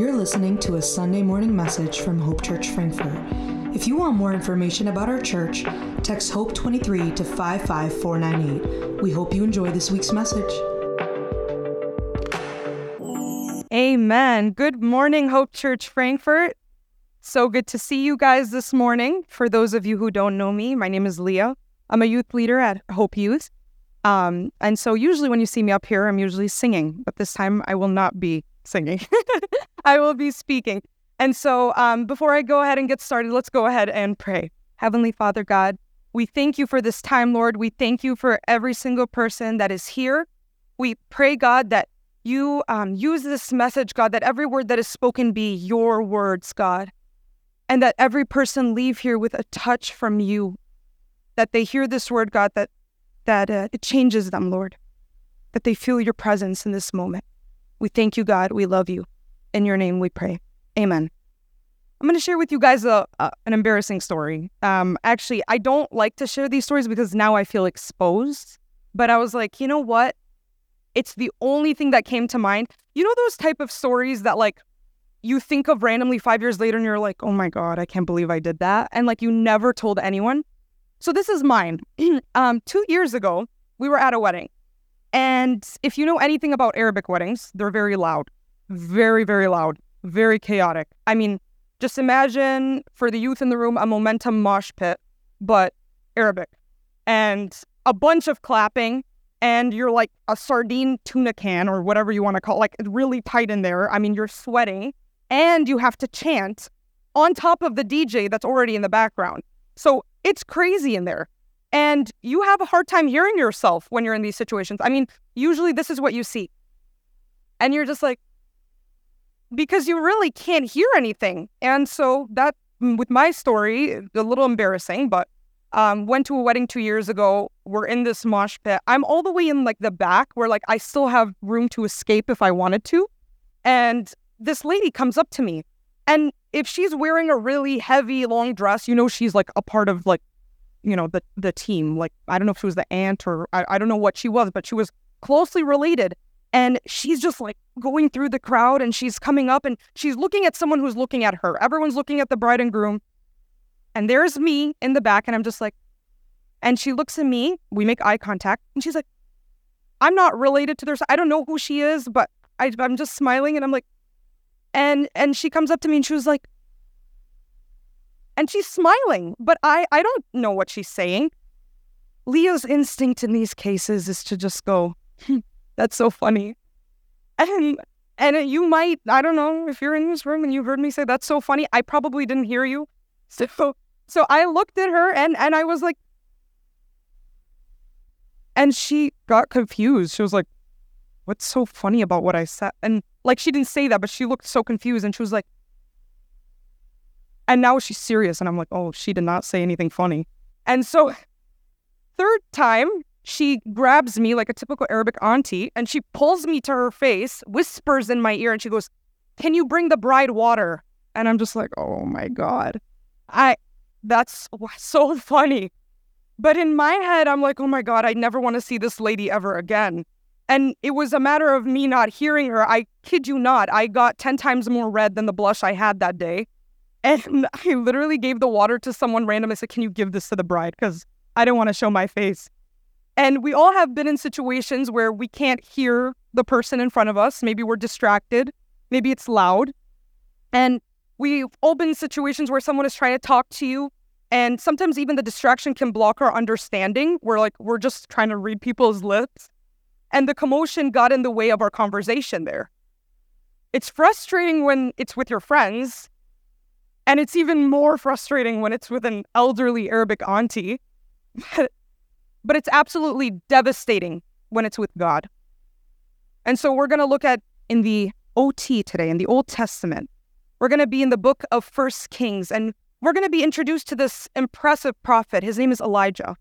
You're listening to a Sunday morning message from Hope Church Frankfurt. If you want more information about our church, text HOPE23 to 55498. We hope you enjoy this week's message. Amen. Good morning, Hope Church Frankfurt. So good to see you guys this morning. For those of you who don't know me, my name is Lea. I'm a youth leader at Hope Youth. Um, and so usually when you see me up here, I'm usually singing, but this time I will not be singing. I will be speaking. And so um, before I go ahead and get started, let's go ahead and pray. Heavenly Father God, we thank you for this time, Lord. We thank you for every single person that is here. We pray, God, that you um, use this message, God, that every word that is spoken be your words, God, and that every person leave here with a touch from you, that they hear this word, God, that that uh, it changes them, Lord, that they feel your presence in this moment. We thank you, God. We love you. In your name we pray. Amen. I'm going to share with you guys a, an embarrassing story. Um, actually, I don't like to share these stories because now I feel exposed. But I was like, you know what? It's the only thing that came to mind. You know those type of stories that like you think of randomly five years later and you're like, oh my God, I can't believe I did that. And like you never told anyone. So this is mine. um, two years ago, we were at a wedding. And if you know anything about Arabic weddings, they're very loud, very, very loud, very chaotic. I mean, just imagine for the youth in the room a momentum mosh pit, but Arabic. And a bunch of clapping, and you're like a sardine tuna can or whatever you want to call it, like really tight in there. I mean, you're sweating, and you have to chant on top of the DJ that's already in the background. So it's crazy in there. And you have a hard time hearing yourself when you're in these situations. I mean, usually this is what you see. And you're just like, because you really can't hear anything. And so that, mm, with my story, a little embarrassing, but um, went to a wedding two years ago. We're in this mosh pit. I'm all the way in like the back where like I still have room to escape if I wanted to. And this lady comes up to me. And if she's wearing a really heavy long dress, you know she's like a part of like, you know, the the team. Like I don't know if she was the aunt or I, I don't know what she was, but she was closely related. And she's just like going through the crowd and she's coming up and she's looking at someone who's looking at her. Everyone's looking at the bride and groom. And there's me in the back, and I'm just like, and she looks at me, we make eye contact, and she's like, I'm not related to their I don't know who she is, but I, I'm just smiling and I'm like, and and she comes up to me and she was like and she's smiling but i i don't know what she's saying. Lea's instinct in these cases is to just go hmm, that's so funny. And and you might i don't know if you're in this room and you heard me say that's so funny i probably didn't hear you. So so i looked at her and and i was like and she got confused. She was like what's so funny about what i said? And like she didn't say that, but she looked so confused and she was like, and now she's serious. And I'm like, oh, she did not say anything funny. And so, third time, she grabs me like a typical Arabic auntie and she pulls me to her face, whispers in my ear, and she goes, Can you bring the bride water? And I'm just like, Oh my God. I, that's so funny. But in my head, I'm like, Oh my God, I never want to see this lady ever again. And it was a matter of me not hearing her. I kid you not, I got 10 times more red than the blush I had that day. And I literally gave the water to someone random. I said, Can you give this to the bride? Because I didn't want to show my face. And we all have been in situations where we can't hear the person in front of us. Maybe we're distracted. Maybe it's loud. And we've all been in situations where someone is trying to talk to you. And sometimes even the distraction can block our understanding. We're like, we're just trying to read people's lips and the commotion got in the way of our conversation there. It's frustrating when it's with your friends, and it's even more frustrating when it's with an elderly Arabic auntie. but it's absolutely devastating when it's with God. And so we're going to look at in the OT today, in the Old Testament. We're going to be in the book of First Kings, and we're going to be introduced to this impressive prophet. His name is Elijah.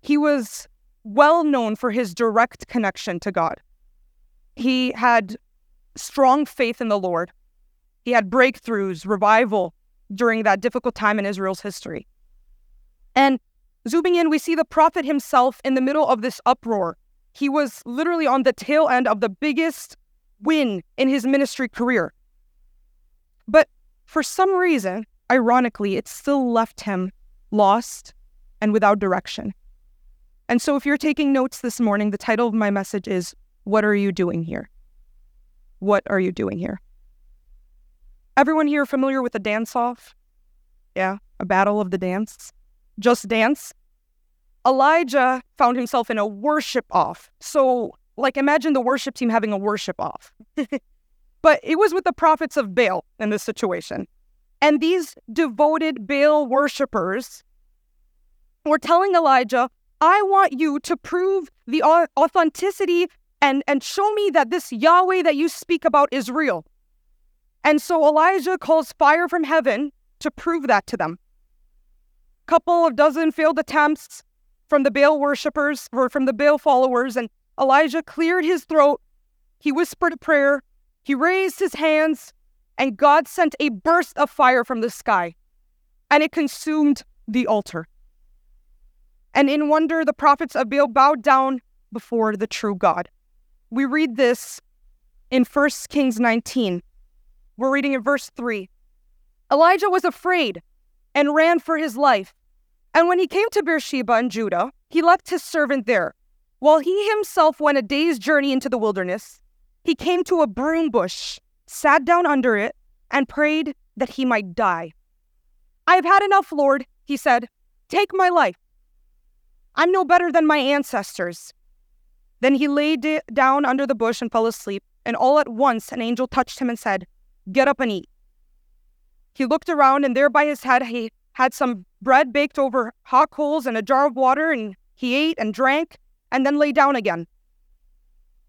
He was well known for his direct connection to God. He had strong faith in the Lord. He had breakthroughs, revival during that difficult time in Israel's history. And zooming in, we see the prophet himself in the middle of this uproar. He was literally on the tail end of the biggest win in his ministry career. But for some reason, ironically, it still left him lost and without direction. And so, if you're taking notes this morning, the title of my message is What Are You Doing Here? What are you doing here? Everyone here familiar with a dance off? Yeah, a battle of the dance. Just dance. Elijah found himself in a worship off. So, like, imagine the worship team having a worship off. but it was with the prophets of Baal in this situation. And these devoted Baal worshippers were telling Elijah, I want you to prove the authenticity and, and show me that this Yahweh that you speak about is real. And so Elijah calls fire from heaven to prove that to them. A couple of dozen failed attempts from the Baal worshippers or from the Baal followers, and Elijah cleared his throat. He whispered a prayer. He raised his hands, and God sent a burst of fire from the sky, and it consumed the altar. And in wonder, the prophets of Baal bowed down before the true God. We read this in 1 Kings 19. We're reading in verse 3. Elijah was afraid and ran for his life. And when he came to Beersheba in Judah, he left his servant there. While he himself went a day's journey into the wilderness, he came to a broom bush, sat down under it, and prayed that he might die. I have had enough, Lord, he said. Take my life. I'm no better than my ancestors. Then he lay d- down under the bush and fell asleep, and all at once an angel touched him and said, Get up and eat. He looked around, and there by his head he had some bread baked over hot coals and a jar of water, and he ate and drank, and then lay down again.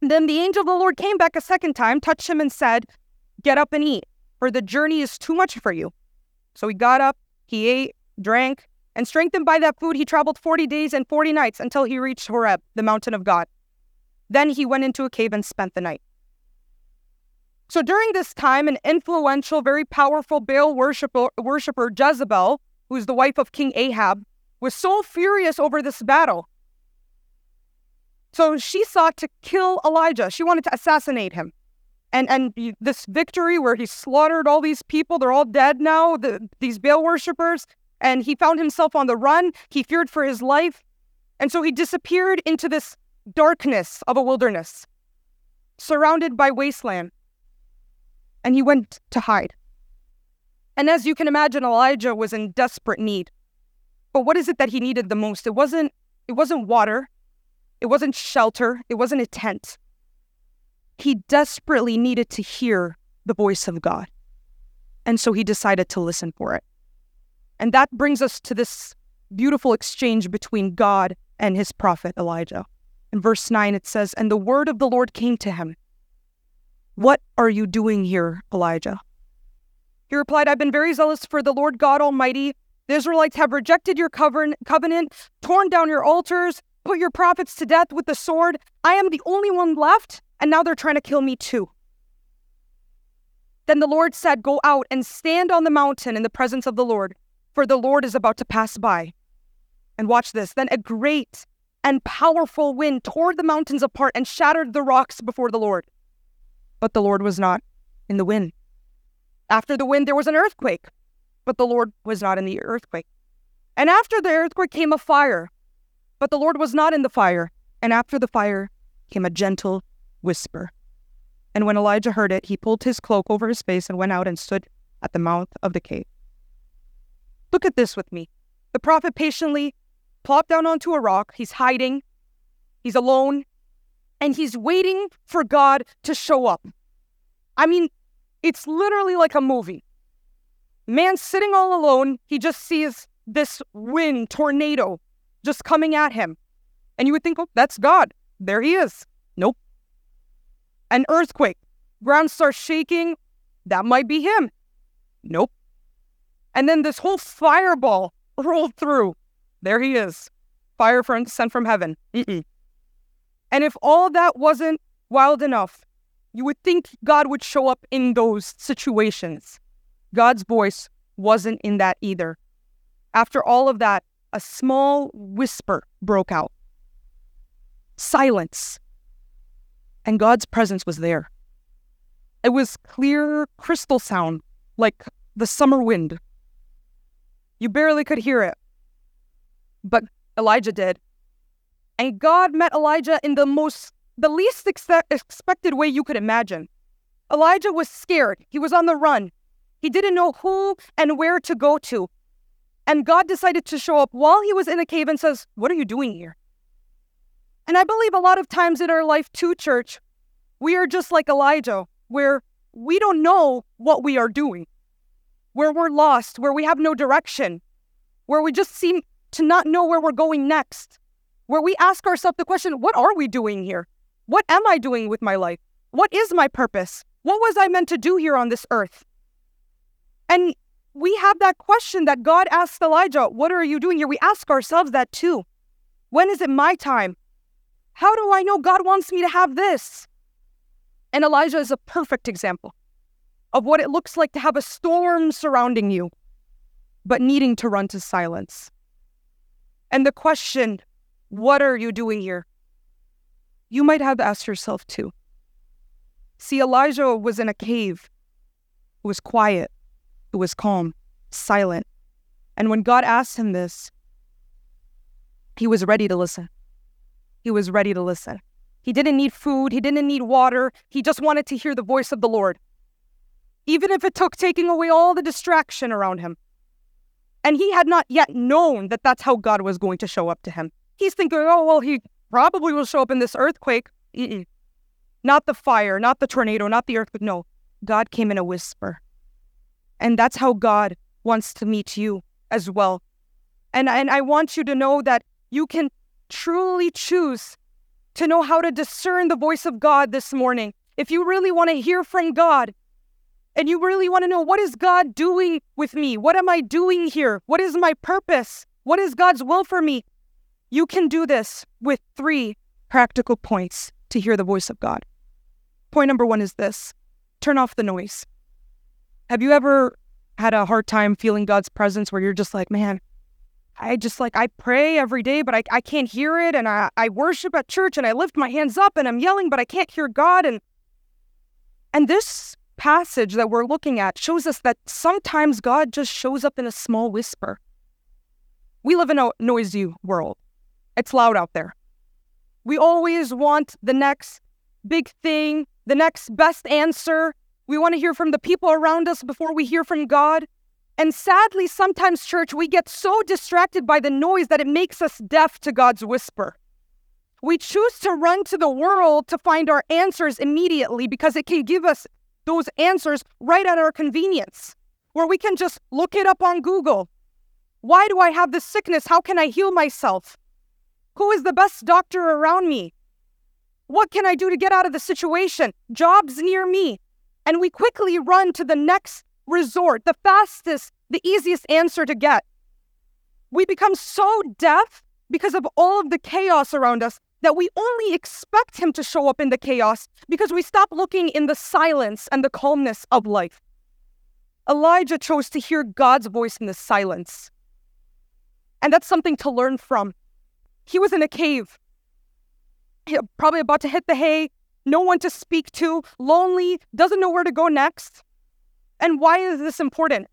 then the angel of the Lord came back a second time, touched him, and said, Get up and eat, for the journey is too much for you. So he got up, he ate, drank, and strengthened by that food, he traveled 40 days and 40 nights until he reached Horeb, the mountain of God. Then he went into a cave and spent the night. So during this time, an influential, very powerful Baal worshiper, worshiper Jezebel, who's the wife of King Ahab, was so furious over this battle. So she sought to kill Elijah. She wanted to assassinate him. And and this victory where he slaughtered all these people, they're all dead now, the, these Baal worshippers, and he found himself on the run. He feared for his life. And so he disappeared into this darkness of a wilderness, surrounded by wasteland. And he went to hide. And as you can imagine, Elijah was in desperate need. But what is it that he needed the most? It wasn't it wasn't water. It wasn't shelter. It wasn't a tent. He desperately needed to hear the voice of God. And so he decided to listen for it. And that brings us to this beautiful exchange between God and his prophet Elijah. In verse 9, it says, And the word of the Lord came to him. What are you doing here, Elijah? He replied, I've been very zealous for the Lord God Almighty. The Israelites have rejected your covenant, torn down your altars, put your prophets to death with the sword. I am the only one left, and now they're trying to kill me too. Then the Lord said, Go out and stand on the mountain in the presence of the Lord for the Lord is about to pass by. And watch this. Then a great and powerful wind tore the mountains apart and shattered the rocks before the Lord. But the Lord was not in the wind. After the wind, there was an earthquake, but the Lord was not in the earthquake. And after the earthquake came a fire, but the Lord was not in the fire. And after the fire came a gentle whisper. And when Elijah heard it, he pulled his cloak over his face and went out and stood at the mouth of the cave. Look at this with me. The prophet patiently plopped down onto a rock. He's hiding, he's alone, and he's waiting for God to show up. I mean, it's literally like a movie. Man sitting all alone, he just sees this wind, tornado, just coming at him. And you would think, oh, that's God. There he is. Nope. An earthquake. Ground starts shaking. That might be him. Nope. And then this whole fireball rolled through. There he is. Fire from, sent from heaven. Mm-mm. And if all that wasn't wild enough, you would think God would show up in those situations. God's voice wasn't in that either. After all of that, a small whisper broke out. Silence. And God's presence was there. It was clear crystal sound like the summer wind. You barely could hear it. But Elijah did. And God met Elijah in the most, the least ex- expected way you could imagine. Elijah was scared. He was on the run. He didn't know who and where to go to. And God decided to show up while he was in a cave and says, What are you doing here? And I believe a lot of times in our life, too, church, we are just like Elijah, where we don't know what we are doing, where we're lost, where we have no direction, where we just seem to not know where we're going next, where we ask ourselves the question, What are we doing here? What am I doing with my life? What is my purpose? What was I meant to do here on this earth? And we have that question that God asked Elijah, What are you doing here? We ask ourselves that too. When is it my time? How do I know God wants me to have this? And Elijah is a perfect example of what it looks like to have a storm surrounding you, but needing to run to silence. And the question, What are you doing here? You might have asked yourself too. See, Elijah was in a cave. It was quiet. It was calm, silent. And when God asked him this, he was ready to listen. He was ready to listen. He didn't need food. He didn't need water. He just wanted to hear the voice of the Lord. Even if it took taking away all the distraction around him. And he had not yet known that that's how God was going to show up to him. He's thinking, oh, well, he probably will show up in this earthquake. Mm-mm. Not the fire, not the tornado, not the earthquake. No, God came in a whisper. And that's how God wants to meet you as well. And, and I want you to know that you can truly choose to know how to discern the voice of God this morning. If you really want to hear from God and you really want to know what is God doing with me? What am I doing here? What is my purpose? What is God's will for me? You can do this with three practical points to hear the voice of God. Point number one is this turn off the noise. Have you ever had a hard time feeling God's presence where you're just like, man, I just like, I pray every day, but I, I can't hear it. And I, I worship at church and I lift my hands up and I'm yelling, but I can't hear God. And, and this passage that we're looking at shows us that sometimes God just shows up in a small whisper. We live in a noisy world, it's loud out there. We always want the next big thing, the next best answer. We want to hear from the people around us before we hear from God. And sadly, sometimes, church, we get so distracted by the noise that it makes us deaf to God's whisper. We choose to run to the world to find our answers immediately because it can give us those answers right at our convenience, where we can just look it up on Google. Why do I have this sickness? How can I heal myself? Who is the best doctor around me? What can I do to get out of the situation? Jobs near me. And we quickly run to the next resort, the fastest, the easiest answer to get. We become so deaf because of all of the chaos around us that we only expect Him to show up in the chaos because we stop looking in the silence and the calmness of life. Elijah chose to hear God's voice in the silence. And that's something to learn from. He was in a cave, probably about to hit the hay, no one to speak to, lonely, doesn't know where to go next. And why is this important?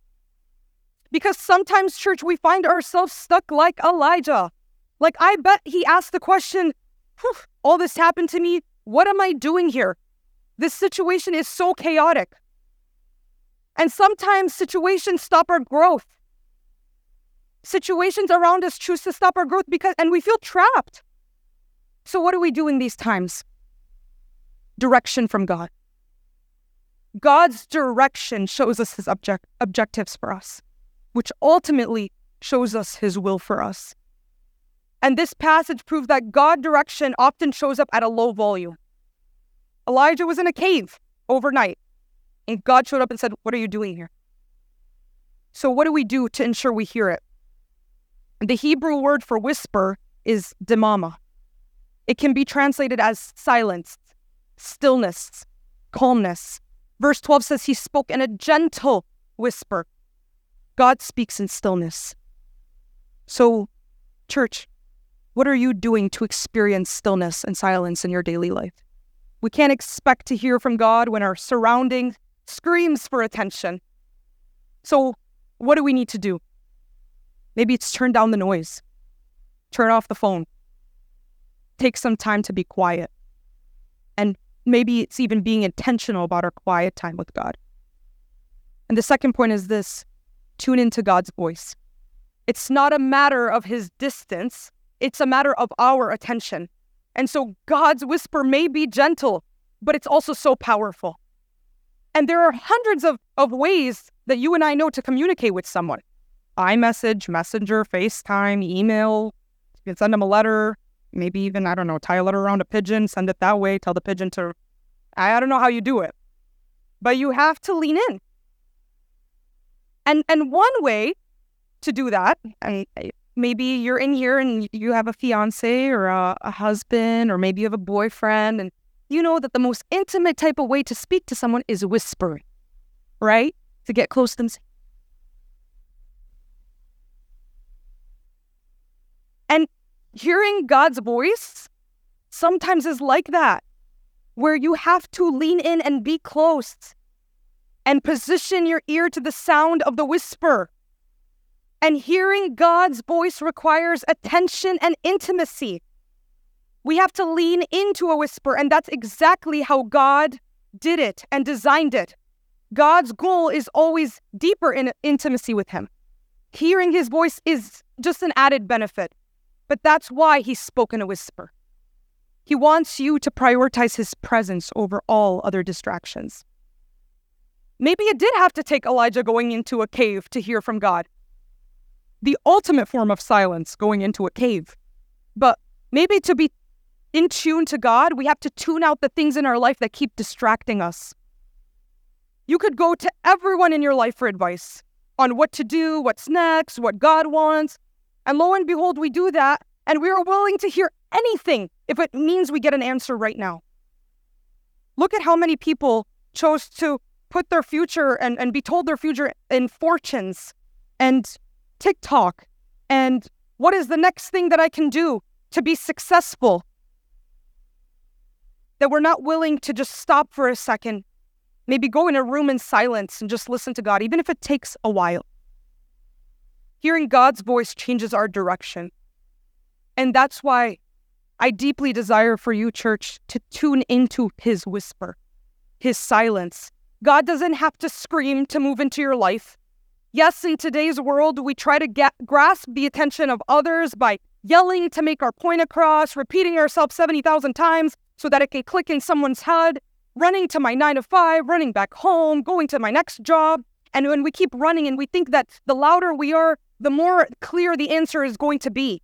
Because sometimes, church, we find ourselves stuck like Elijah. Like, I bet he asked the question, all this happened to me. What am I doing here? This situation is so chaotic. And sometimes situations stop our growth. Situations around us choose to stop our growth because, and we feel trapped. So, what do we do in these times? Direction from God. God's direction shows us his object- objectives for us, which ultimately shows us his will for us. And this passage proves that God direction often shows up at a low volume. Elijah was in a cave overnight, and God showed up and said, What are you doing here? So, what do we do to ensure we hear it? The Hebrew word for whisper is demama. It can be translated as silence, stillness, calmness, Verse 12 says he spoke in a gentle whisper. God speaks in stillness. So, church, what are you doing to experience stillness and silence in your daily life? We can't expect to hear from God when our surrounding screams for attention. So, what do we need to do? Maybe it's turn down the noise, turn off the phone, take some time to be quiet. And maybe it's even being intentional about our quiet time with God. And the second point is this tune into God's voice. It's not a matter of his distance, it's a matter of our attention. And so God's whisper may be gentle, but it's also so powerful. And there are hundreds of, of ways that you and I know to communicate with someone iMessage, Messenger, FaceTime, email. You can send them a letter, maybe even, I don't know, tie a letter around a pigeon, send it that way, tell the pigeon to, I don't know how you do it. But you have to lean in. And, and one way to do that, and maybe you're in here and you have a fiance or a, a husband, or maybe you have a boyfriend, and you know that the most intimate type of way to speak to someone is whispering, right? To get close to them. And hearing God's voice sometimes is like that, where you have to lean in and be close and position your ear to the sound of the whisper. And hearing God's voice requires attention and intimacy. We have to lean into a whisper, and that's exactly how God did it and designed it. God's goal is always deeper in intimacy with Him. Hearing His voice is just an added benefit, but that's why He spoke in a whisper. He wants you to prioritize His presence over all other distractions. Maybe it did have to take Elijah going into a cave to hear from God. The ultimate form of silence, going into a cave. But maybe to be in tune to God, we have to tune out the things in our life that keep distracting us. You could go to everyone in your life for advice on what to do, what's next, what God wants. And lo and behold, we do that, and we are willing to hear anything if it means we get an answer right now. Look at how many people chose to put their future and, and be told their future in fortunes and TikTok and what is the next thing that I can do to be successful that we're not willing to just stop for a second, maybe go in a room in silence and just listen to God, even if it takes a while. Hearing God's voice changes our direction. And that's why I deeply desire for you, church, to tune into His whisper, His silence. God doesn't have to scream to move into your life. Yes, in today's world, we try to get, grasp the attention of others by yelling to make our point across, repeating ourselves 70,000 times, so that it can click in someone's head, running to my nine to five, running back home, going to my next job. And when we keep running and we think that the louder we are, the more clear the answer is going to be.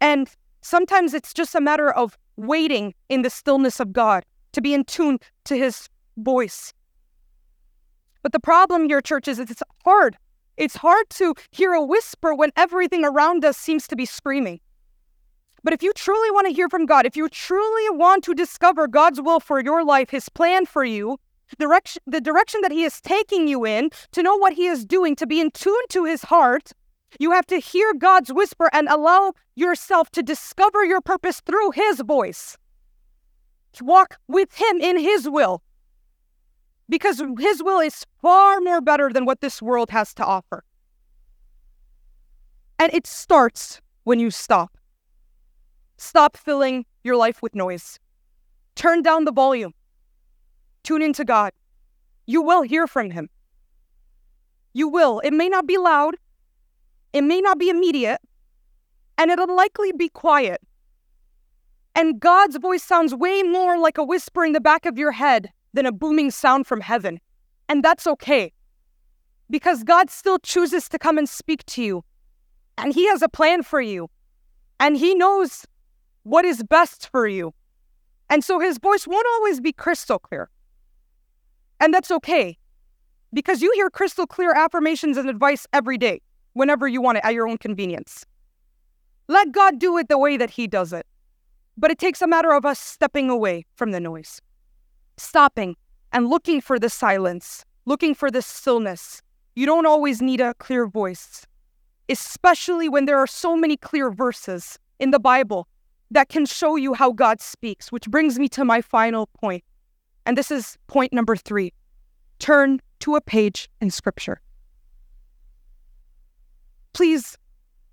And sometimes it's just a matter of waiting in the stillness of God to be in tune to his voice. But the problem here, church, is it's hard. It's hard to hear a whisper when everything around us seems to be screaming. But if you truly want to hear from God, if you truly want to discover God's will for your life, His plan for you, direction, the direction that He is taking you in, to know what He is doing, to be in tune to His heart, you have to hear God's whisper and allow yourself to discover your purpose through His voice. Walk with Him in His will. Because His will is far more better than what this world has to offer. And it starts when you stop. Stop filling your life with noise. Turn down the volume. Tune into God. You will hear from Him. You will. It may not be loud, it may not be immediate, and it'll likely be quiet. And God's voice sounds way more like a whisper in the back of your head than a booming sound from heaven. And that's okay. Because God still chooses to come and speak to you. And He has a plan for you. And He knows what is best for you. And so his voice won't always be crystal clear. And that's okay because you hear crystal clear affirmations and advice every day, whenever you want it at your own convenience. Let God do it the way that he does it. But it takes a matter of us stepping away from the noise, stopping and looking for the silence, looking for the stillness. You don't always need a clear voice, especially when there are so many clear verses in the Bible that can show you how God speaks, which brings me to my final point. And this is point number three turn to a page in Scripture. Please,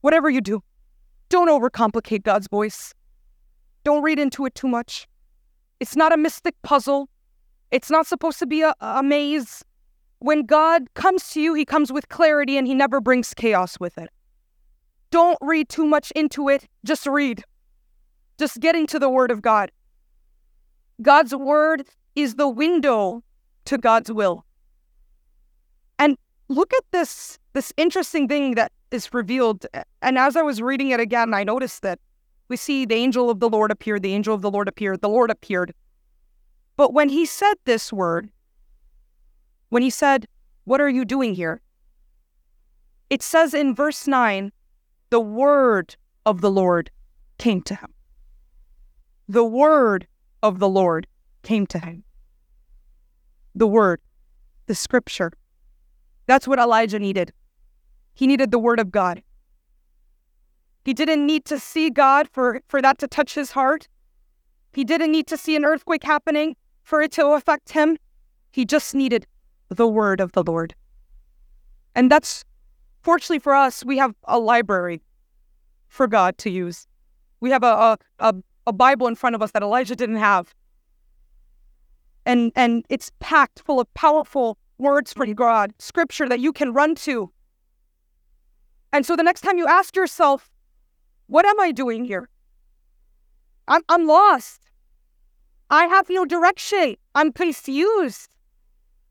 whatever you do, don't overcomplicate God's voice. Don't read into it too much. It's not a mystic puzzle. It's not supposed to be a, a maze. When God comes to you, He comes with clarity and He never brings chaos with it. Don't read too much into it. Just read. Just get into the Word of God. God's Word is the window to God's will. And look at this this interesting thing that is revealed. And as I was reading it again, I noticed that we see the angel of the Lord appeared, the angel of the Lord appeared, the Lord appeared. But when he said this word, when he said, What are you doing here? It says in verse 9, the word of the Lord came to him. The word of the Lord came to him. The word, the scripture. That's what Elijah needed. He needed the word of God. He didn't need to see God for, for that to touch his heart. He didn't need to see an earthquake happening for it to affect him. He just needed the word of the Lord. And that's fortunately for us, we have a library for God to use. We have a, a, a, Bible in front of us that Elijah didn't have. And, and it's packed full of powerful words from mm-hmm. God, scripture that you can run to. And so the next time you ask yourself, what am I doing here? I'm, I'm lost. I have no direction. I'm confused.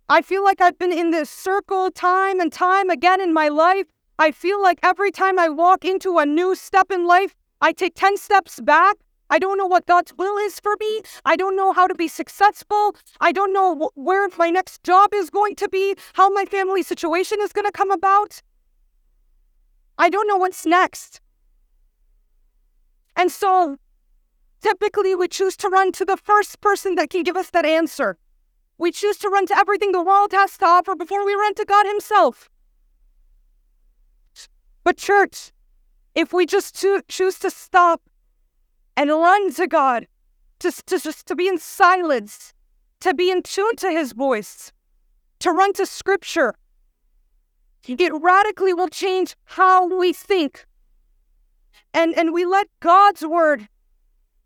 I feel like I've been in this circle time and time again in my life. I feel like every time I walk into a new step in life, I take 10 steps back. I don't know what God's will is for me. I don't know how to be successful. I don't know wh- where my next job is going to be, how my family situation is going to come about. I don't know what's next. And so typically we choose to run to the first person that can give us that answer. We choose to run to everything the world has to offer before we run to God Himself. But, church, if we just to- choose to stop and run to God, just to, to be in silence, to be in tune to His voice, to run to Scripture, it radically will change how we think and and we let God's word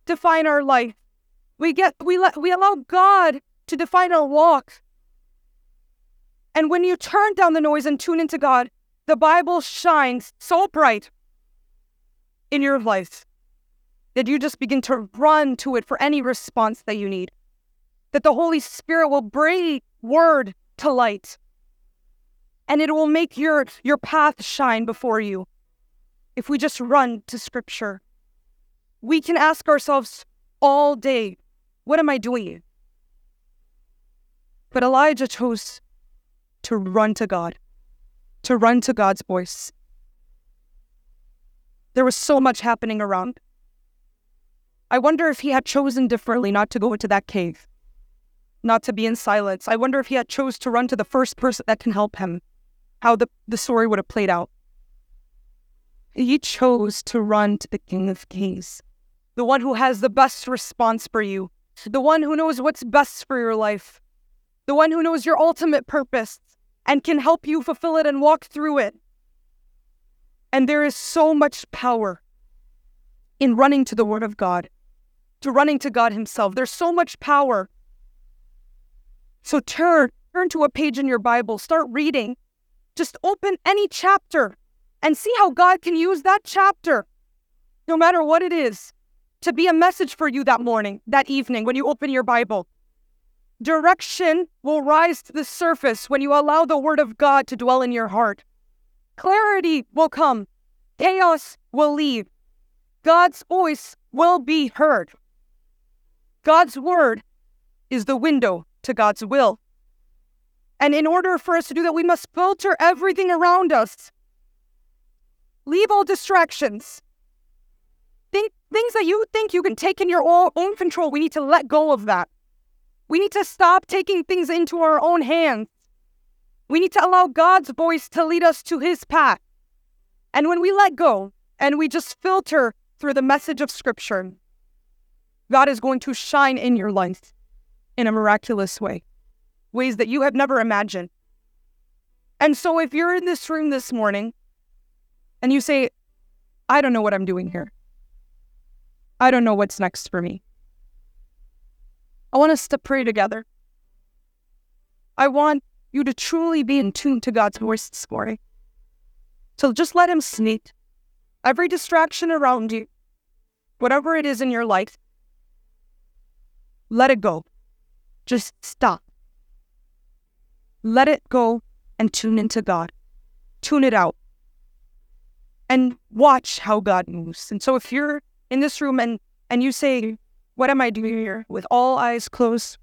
define our life. We get we let we allow God to define our walk. And when you turn down the noise and tune into God, the Bible shines so bright in your life that you just begin to run to it for any response that you need. That the Holy Spirit will bring word to light. And it will make your your path shine before you if we just run to scripture. We can ask ourselves all day, what am I doing? But Elijah chose to run to God, to run to God's voice. There was so much happening around. I wonder if he had chosen differently not to go into that cave, not to be in silence. I wonder if he had chose to run to the first person that can help him, how the, the story would have played out. He chose to run to the King of Kings, the one who has the best response for you, the one who knows what's best for your life, the one who knows your ultimate purpose and can help you fulfill it and walk through it. And there is so much power in running to the Word of God, to running to God Himself. There's so much power. So turn, turn to a page in your Bible, start reading. Just open any chapter and see how God can use that chapter, no matter what it is, to be a message for you that morning, that evening, when you open your Bible. Direction will rise to the surface when you allow the Word of God to dwell in your heart. Clarity will come, chaos will leave, God's voice will be heard. God's Word is the window to God's will. And in order for us to do that, we must filter everything around us Leave all distractions. Think things that you think you can take in your own control. We need to let go of that. We need to stop taking things into our own hands. We need to allow God's voice to lead us to his path. And when we let go and we just filter through the message of Scripture, God is going to shine in your life in a miraculous way, ways that you have never imagined. And so if you're in this room this morning and you say, I don't know what I'm doing here, I don't know what's next for me, I want us to pray together. I want you to truly be in tune to God's voice this morning. So just let Him sneak every distraction around you, whatever it is in your life, let it go. Just stop. Let it go and tune into God. Tune it out and watch how God moves. And so if you're in this room and, and you say, What am I doing here? with all eyes closed,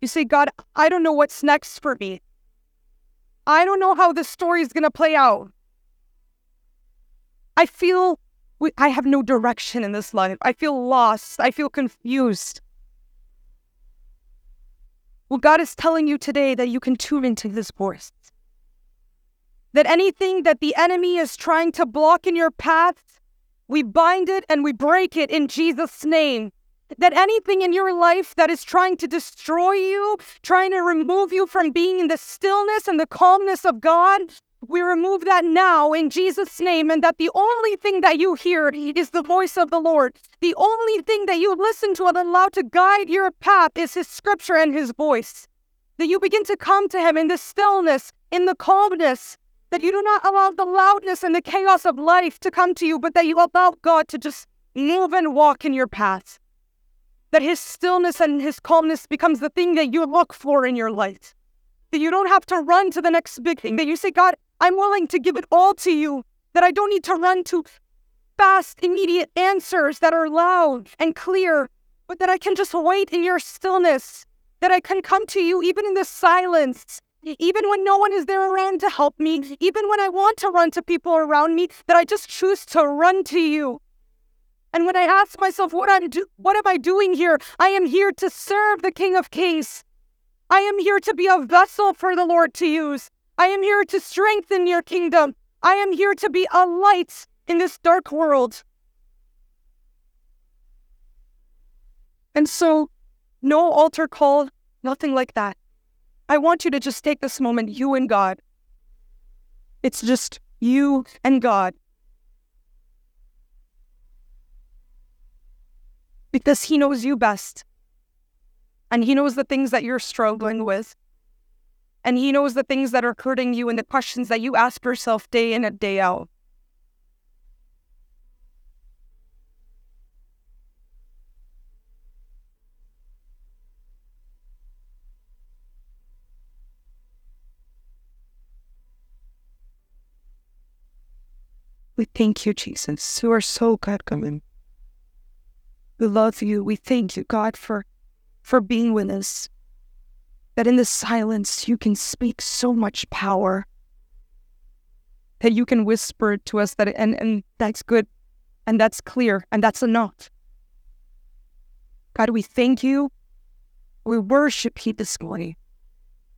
you say, God, I don't know what's next for me. I don't know how this story is going to play out. I feel we, I have no direction in this life. I feel lost. I feel confused. Well, God is telling you today that you can tune into His voice. That anything that the enemy is trying to block in your path, we bind it and we break it in Jesus' name. That anything in your life that is trying to destroy you, trying to remove you from being in the stillness and the calmness of God, we remove that now in Jesus' name, and that the only thing that you hear is the voice of the Lord. The only thing that you listen to and allow to guide your path is His scripture and His voice. That you begin to come to Him in the stillness, in the calmness, that you do not allow the loudness and the chaos of life to come to you, but that you allow God to just move and walk in your path. That His stillness and His calmness becomes the thing that you look for in your life. That you don't have to run to the next big thing, that you say, God, I'm willing to give it all to you, that I don't need to run to fast, immediate answers that are loud and clear, but that I can just wait in your stillness, that I can come to you even in the silence, even when no one is there around to help me, even when I want to run to people around me, that I just choose to run to you. And when I ask myself, what, I'm do- what am I doing here? I am here to serve the King of Kings. I am here to be a vessel for the Lord to use. I am here to strengthen your kingdom. I am here to be a light in this dark world. And so, no altar call, nothing like that. I want you to just take this moment, you and God. It's just you and God. Because He knows you best. And He knows the things that you're struggling with. And He knows the things that are hurting you and the questions that you ask yourself day in and day out. We thank you, Jesus. You are so good, coming. We love you. We thank you, God, for for being with us that in the silence you can speak so much power that you can whisper to us that and, and that's good and that's clear and that's enough god we thank you we worship you this morning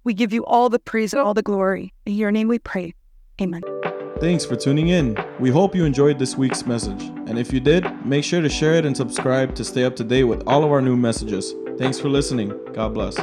we give you all the praise and all the glory in your name we pray amen Thanks for tuning in. We hope you enjoyed this week's message. And if you did, make sure to share it and subscribe to stay up to date with all of our new messages. Thanks for listening. God bless.